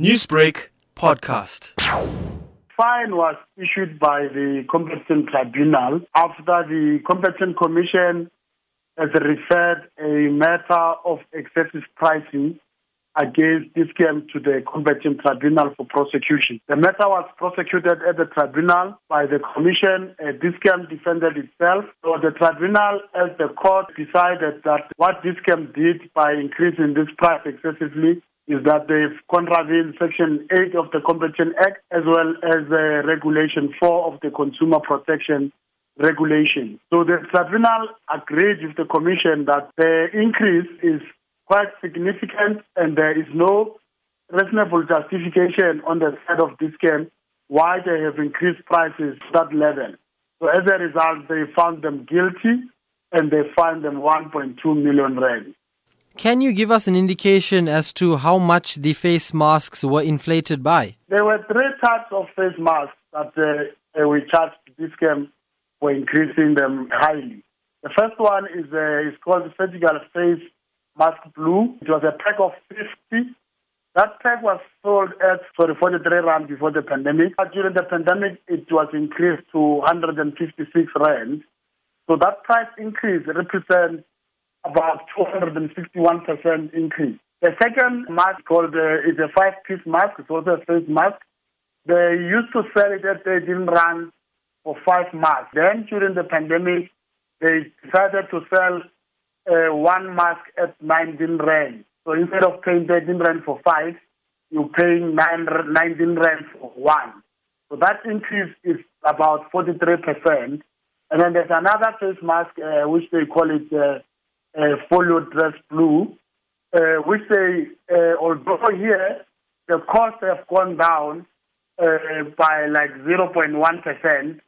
Newsbreak podcast. Fine was issued by the Competition Tribunal after the Competition Commission has referred a matter of excessive pricing against Dis-Chem to the Competition Tribunal for prosecution. The matter was prosecuted at the tribunal by the commission. Uh, Dis-Chem defended itself. So the tribunal, as the court, decided that what Dis-Chem did by increasing this price excessively is that they've contravened Section 8 of the Competition Act as well as uh, Regulation 4 of the Consumer Protection Regulation. So the tribunal agreed with the Commission that the increase is quite significant and there is no reasonable justification on the side of Dis-Chem why they have increased prices to that level. So as a result, they found them guilty and they fined them 1.2 million rand. Can you give us an indication as to how much the face masks were inflated by? There were three types of face masks that uh, we charged Dis-Chem for increasing them highly. The first one is, uh, is called surgical face mask blue. It was a pack of 50. That pack was sold at sorry, 43 rand before the pandemic. But during the pandemic, it was increased to 156 rand. So that price increase represents about 261% increase. The second mask called uh, is a five-piece mask. It's also a face mask. They used to sell it at they didn't run for five masks. Then during the pandemic, they decided to sell uh, one mask at 19 rand. So instead of paying 13 rand for five, you're paying 9, 19 rand for one. So that increase is about 43%. And then there's another face mask, uh, which they call it uh, uh, folio dress blue, uh, which they, uh, although here the costs have gone down uh, by like 0.1%,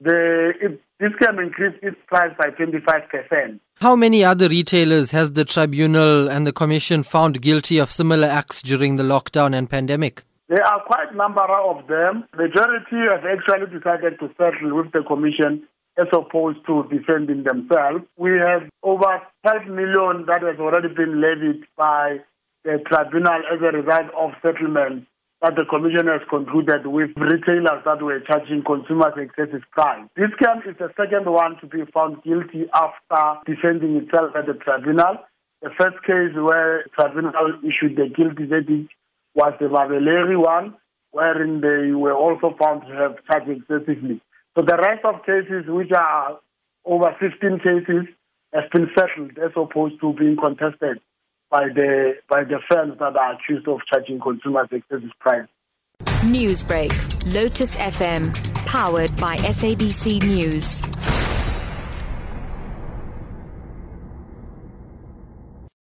the, it, this can increase its price by 25%. How many other retailers has the tribunal and the commission found guilty of similar acts during the lockdown and pandemic? There are quite a number of them. Majority have actually decided to settle with the commission as opposed to defending themselves. We have over 12 million that has already been levied by the tribunal as a result of settlement that the commission has concluded with retailers that were charging consumers excessive price. Dis-Chem is the second one to be found guilty after defending itself at the tribunal. The first case where the tribunal issued the guilty verdict was the Babelegi one, wherein they were also found to have charged excessively. So the rest of cases, which are over 15 cases, have been settled as opposed to being contested by the by the firms that are accused of charging consumers excessive price. Newsbreak, Lotus FM, powered by SABC News.